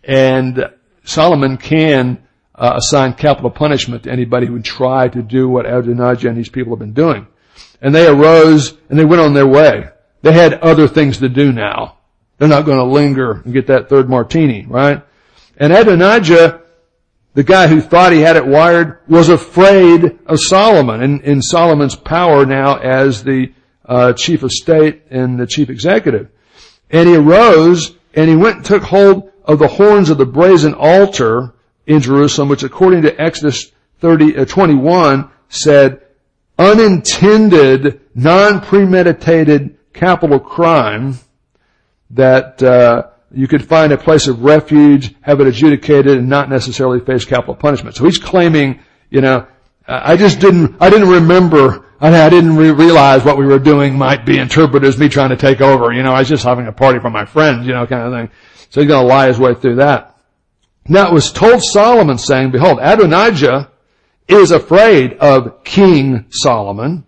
And Solomon can uh, assign capital punishment to anybody who would try to do what Adonijah and these people have been doing. And they arose and they went on their way. They had other things to do now. They're not going to linger and get that third martini, right? And Adonijah, the guy who thought he had it wired, was afraid of Solomon and in Solomon's power now as the uh, chief of state and the chief executive. And he arose and he went and took hold of the horns of the brazen altar in Jerusalem, which according to Exodus 30, uh, 21 said, unintended, non-premeditated capital crime that uh, you could find a place of refuge, have it adjudicated, and not necessarily face capital punishment. So he's claiming, you know, I just didn't, I didn't remember, I didn't re- realize what we were doing might be interpreted as me trying to take over. You know, I was just having a party for my friends, you know, kind of thing. So he's going to lie his way through that. Now it was told Solomon saying, behold, Adonijah is afraid of King Solomon.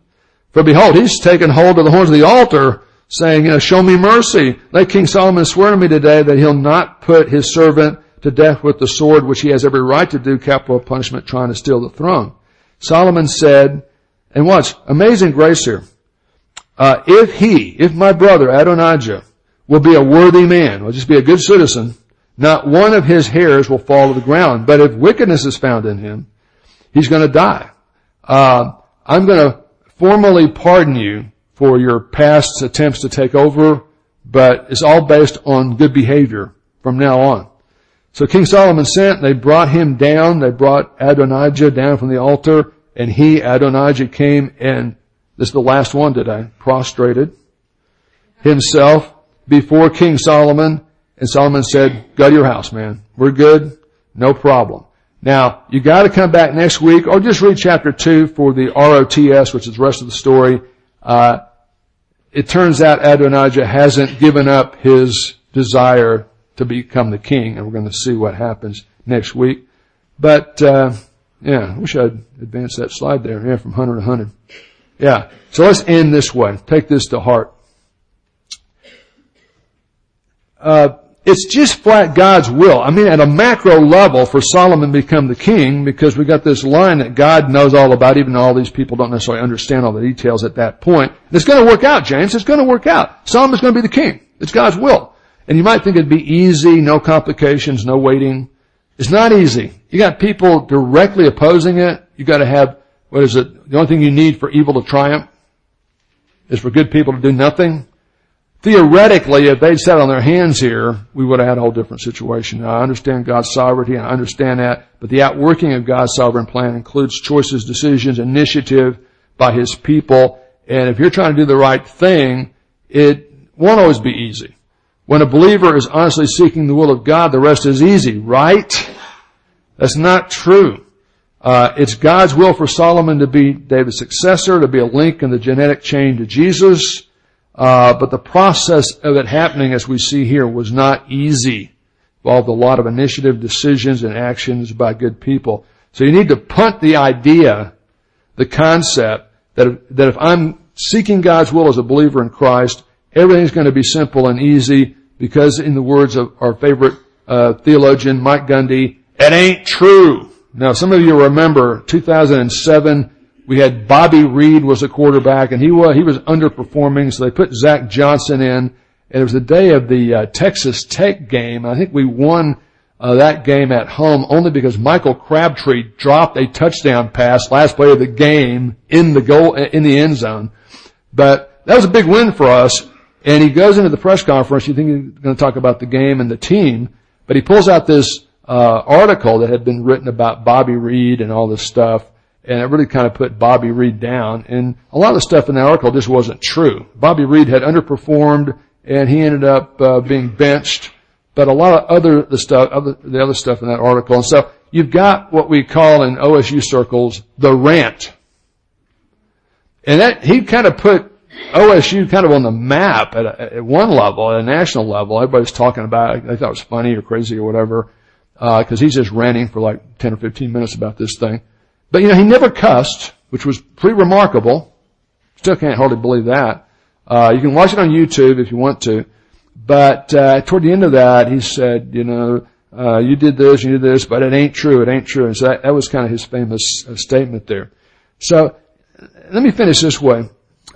For behold, he's taken hold of the horns of the altar saying, you know, show me mercy. Let King Solomon swear to me today that he'll not put his servant to death with the sword, which he has every right to do capital punishment trying to steal the throne. Solomon said, and watch, amazing grace here. Uh, if he, if my brother Adonijah will be a worthy man, will just be a good citizen, not one of his hairs will fall to the ground. But if wickedness is found in him, he's going to die. Uh, I'm going to formally pardon you for your past attempts to take over, but it's all based on good behavior from now on. So King Solomon sent, they brought him down, they brought Adonijah down from the altar, and he, Adonijah, came and, this is the last one today, prostrated himself before King Solomon, and Solomon said, go to your house, man. We're good. No problem. Now, you gotta come back next week, or just read chapter 2 for the ROTS, which is the rest of the story. Uh, it turns out Adonijah hasn't given up his desire to become the king, and we're going to see what happens next week. But uh, Yeah, I wish I'd advanced that slide there. Yeah, from 100 to 100. Yeah. So let's end this way. Take this to heart. Uh, it's just flat God's will. I mean, at a macro level for Solomon to become the king because we got this line that God knows all about, even though all these people don't necessarily understand all the details at that point. And it's going to work out, James. It's going to work out. Solomon's going to be the king. It's God's will. And you might think it'd be easy, no complications, no waiting. It's not easy. You got people directly opposing it. You got to have, what is it? The only thing you need for evil to triumph is for good people to do nothing. Theoretically, if they'd sat on their hands here, we would have had a whole different situation. Now, I understand God's sovereignty, I understand that, but the outworking of God's sovereign plan includes choices, decisions, initiative by His people, and if you're trying to do the right thing, it won't always be easy. When a believer is honestly seeking the will of God, the rest is easy, right? That's not true. Uh, it's God's will for Solomon to be David's successor, to be a link in the genetic chain to Jesus. Uh, but the process of it happening, as we see here, was not easy. Involved a lot of initiative, decisions, and actions by good people. So you need to punt the idea, the concept that if, that if I'm seeking God's will as a believer in Christ, everything's going to be simple and easy because, in the words of our favorite uh, theologian Mike Gundy, it ain't true. Now, some of you remember 2007 we had Bobby Reid was a quarterback, and he was he was underperforming, so they put Zach Johnson in. And it was the day of the uh, Texas Tech game. I think we won uh, that game at home only because Michael Crabtree dropped a touchdown pass last play of the game in the goal in the end zone. But that was a big win for us. And he goes into the press conference. You think he's going to talk about the game and the team, but he pulls out this uh, article that had been written about Bobby Reid and all this stuff and it really kind of put Bobby Reid down. And a lot of the stuff in the article just wasn't true. Bobby Reid had underperformed, and he ended up uh, being benched. But a lot of other the stuff, other, the other stuff in that article, and so you've got what we call in OSU circles the rant, and that he kind of put OSU kind of on the map at, a, at one level, at a national level. Everybody's talking about it. They thought it was funny or crazy or whatever, because uh, he's just ranting for like 10 or 15 minutes about this thing. But you know, he never cussed, which was pretty remarkable. Still can't hardly believe that. Uh, you can watch it on YouTube if you want to. But uh, toward the end of that, he said, you know, uh, you did this, you did this, but it ain't true, it ain't true. And so that, that was kind of his famous uh, statement there. So let me finish this way.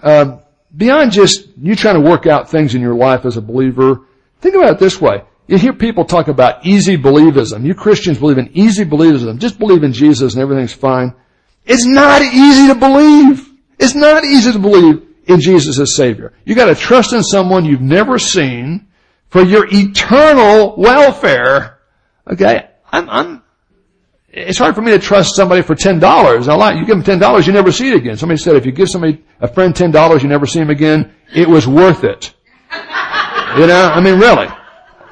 Um, beyond just you trying to work out things in your life as a believer, think about it this way. You hear people talk about easy believism. You Christians believe in easy believism. Just believe in Jesus and everything's fine. It's not easy to believe. It's not easy to believe in Jesus as Savior. You gotta trust in someone you've never seen for your eternal welfare. Okay? I'm, I'm, it's hard for me to trust somebody for ten dollars. You give them ten dollars, you never see it again. Somebody said if you give somebody a friend ten dollars, you never see him again. It was worth it. You know, I mean, really.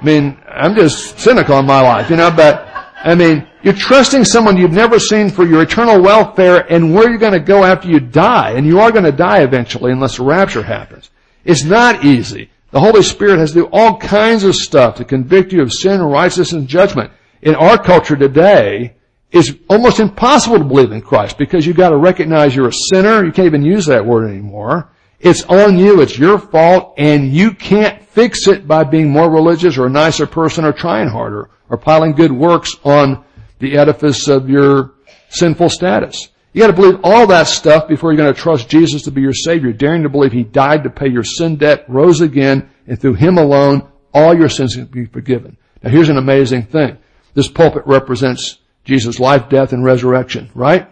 I mean, I'm just cynical in my life, you know, but I mean, you're trusting someone you've never seen for your eternal welfare and where you're going to go after you die. And you are going to die eventually unless the rapture happens. It's not easy. The Holy Spirit has to do all kinds of stuff to convict you of sin, righteousness, and judgment. In our culture today, it's almost impossible to believe in Christ because you've got to recognize you're a sinner. You can't even use that word anymore. It's on you. It's your fault and you can't fix it by being more religious or a nicer person or trying harder or piling good works on the edifice of your sinful status. You gotta believe all that stuff before you're gonna trust Jesus to be your Savior, daring to believe He died to pay your sin debt, rose again, and through Him alone, all your sins can be forgiven. Now here's an amazing thing. This pulpit represents Jesus' life, death, and resurrection, right?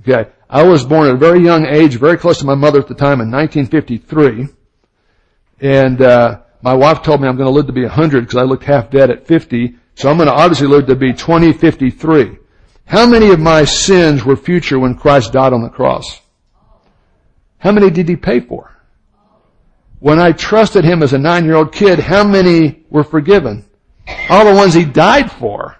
Okay. I was born at a very young age, very close to my mother at the time in 1953. And uh, my wife told me I'm going to live to be 100 because I looked half dead at 50. So I'm going to obviously live to be 2053. How many of my sins were future when Christ died on the cross? How many did he pay for? When I trusted him as a nine-year-old kid, how many were forgiven? All the ones he died for.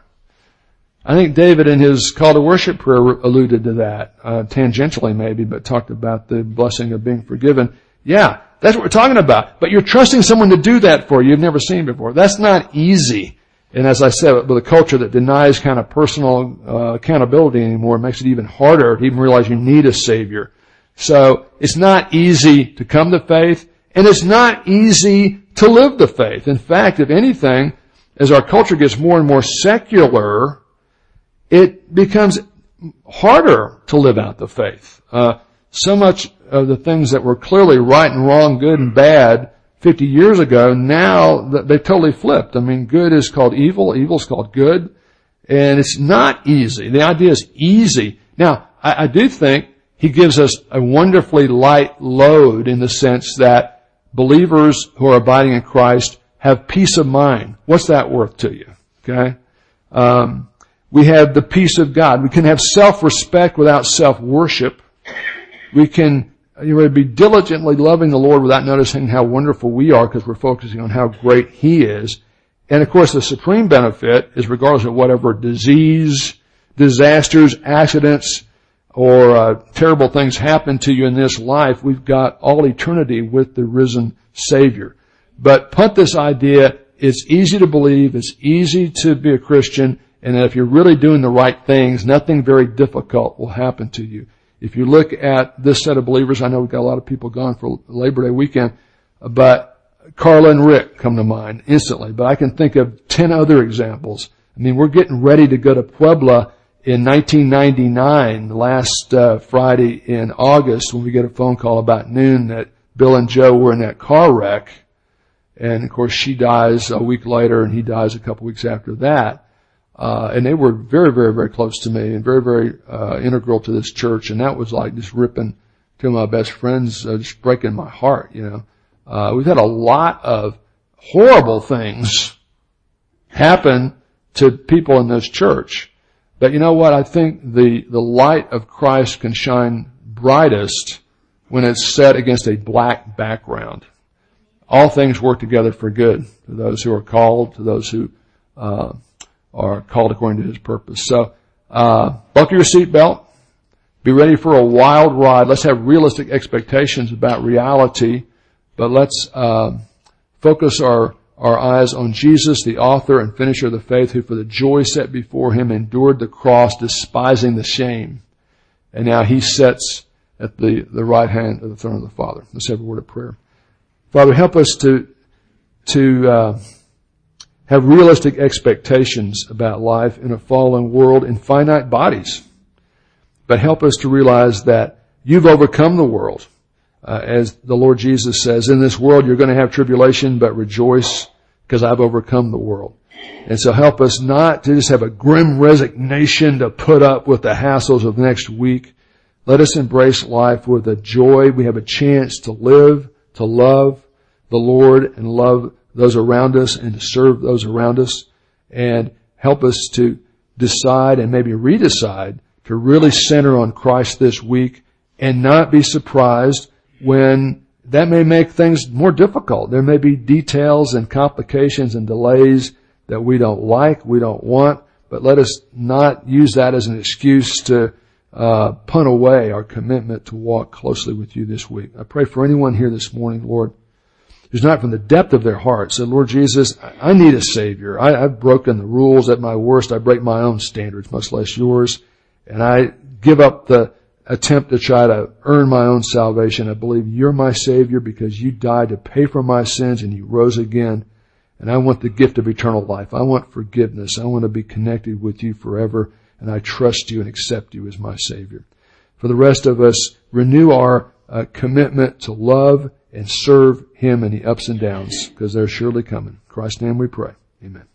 I think David in his call to worship prayer alluded to that, uh, tangentially maybe, but talked about the blessing of being forgiven. Yeah, that's what we're talking about. But you're trusting someone to do that for you you've never seen before. That's not easy. And as I said, with a culture that denies kind of personal uh, accountability anymore, it makes it even harder to even realize you need a Savior. So it's not easy to come to faith, and it's not easy to live the faith. In fact, if anything, as our culture gets more and more secular, it becomes harder to live out the faith. Uh, so much of the things that were clearly right and wrong, good and bad, 50 years ago, now they totally flipped. I mean, good is called evil, evil is called good, and it's not easy. The idea is easy. Now, I, I do think he gives us a wonderfully light load in the sense that believers who are abiding in Christ have peace of mind. What's that worth to you? Okay? Um, we have the peace of God. We can have self-respect without self-worship. We can you would be diligently loving the Lord without noticing how wonderful we are because we're focusing on how great He is. And of course the supreme benefit is regardless of whatever disease, disasters, accidents, or uh, terrible things happen to you in this life, we've got all eternity with the risen Savior. But punt this idea, it's easy to believe, it's easy to be a Christian, and if you're really doing the right things, nothing very difficult will happen to you. If you look at this set of believers, I know we've got a lot of people gone for Labor Day weekend, but Carla and Rick come to mind instantly. But I can think of 10 other examples. I mean, we're getting ready to go to Puebla in 1999, last uh, Friday in August, when we get a phone call about noon that Bill and Joe were in that car wreck. And of course, she dies a week later, and he dies a couple weeks after that. Uh, and they were very, very, very close to me and very, very uh, integral to this church. And that was like just ripping to my best friends, uh, just breaking my heart. You know, uh, we've had a lot of horrible things happen to people in this church. But you know what? I think the the light of Christ can shine brightest when it's set against a black background. All things work together for good to those who are called, to those who uh, are called according to his purpose. So, uh, buckle your seatbelt. Be ready for a wild ride. Let's have realistic expectations about reality, but let's uh, focus our our eyes on Jesus, the author and finisher of the faith, who for the joy set before him endured the cross, despising the shame, and now he sits at the, the right hand of the throne of the Father. Let's have a word of prayer. Father, help us to to uh, have realistic expectations about life in a fallen world in finite bodies. But help us to realize that you've overcome the world. Uh, as the Lord Jesus says, in this world you're going to have tribulation, but rejoice because I've overcome the world. And so help us not to just have a grim resignation to put up with the hassles of next week. Let us embrace life with a joy. We have a chance to live, to love the Lord and love those around us and to serve those around us and help us to decide and maybe redecide to really center on Christ this week and not be surprised when that may make things more difficult. There may be details and complications and delays that we don't like, we don't want, but let us not use that as an excuse to uh, punt away our commitment to walk closely with you this week. I pray for anyone here this morning, Lord, who's not from the depth of their heart said, Lord Jesus, I need a Savior. I, have broken the rules. At my worst, I break my own standards, much less yours. And I give up the attempt to try to earn my own salvation. I believe you're my Savior because you died to pay for my sins and you rose again. And I want the gift of eternal life. I want forgiveness. I want to be connected with you forever. And I trust you and accept you as my Savior. For the rest of us, renew our uh, commitment to love and serve Him in the ups and downs because they're surely coming. In Christ's name we pray. Amen.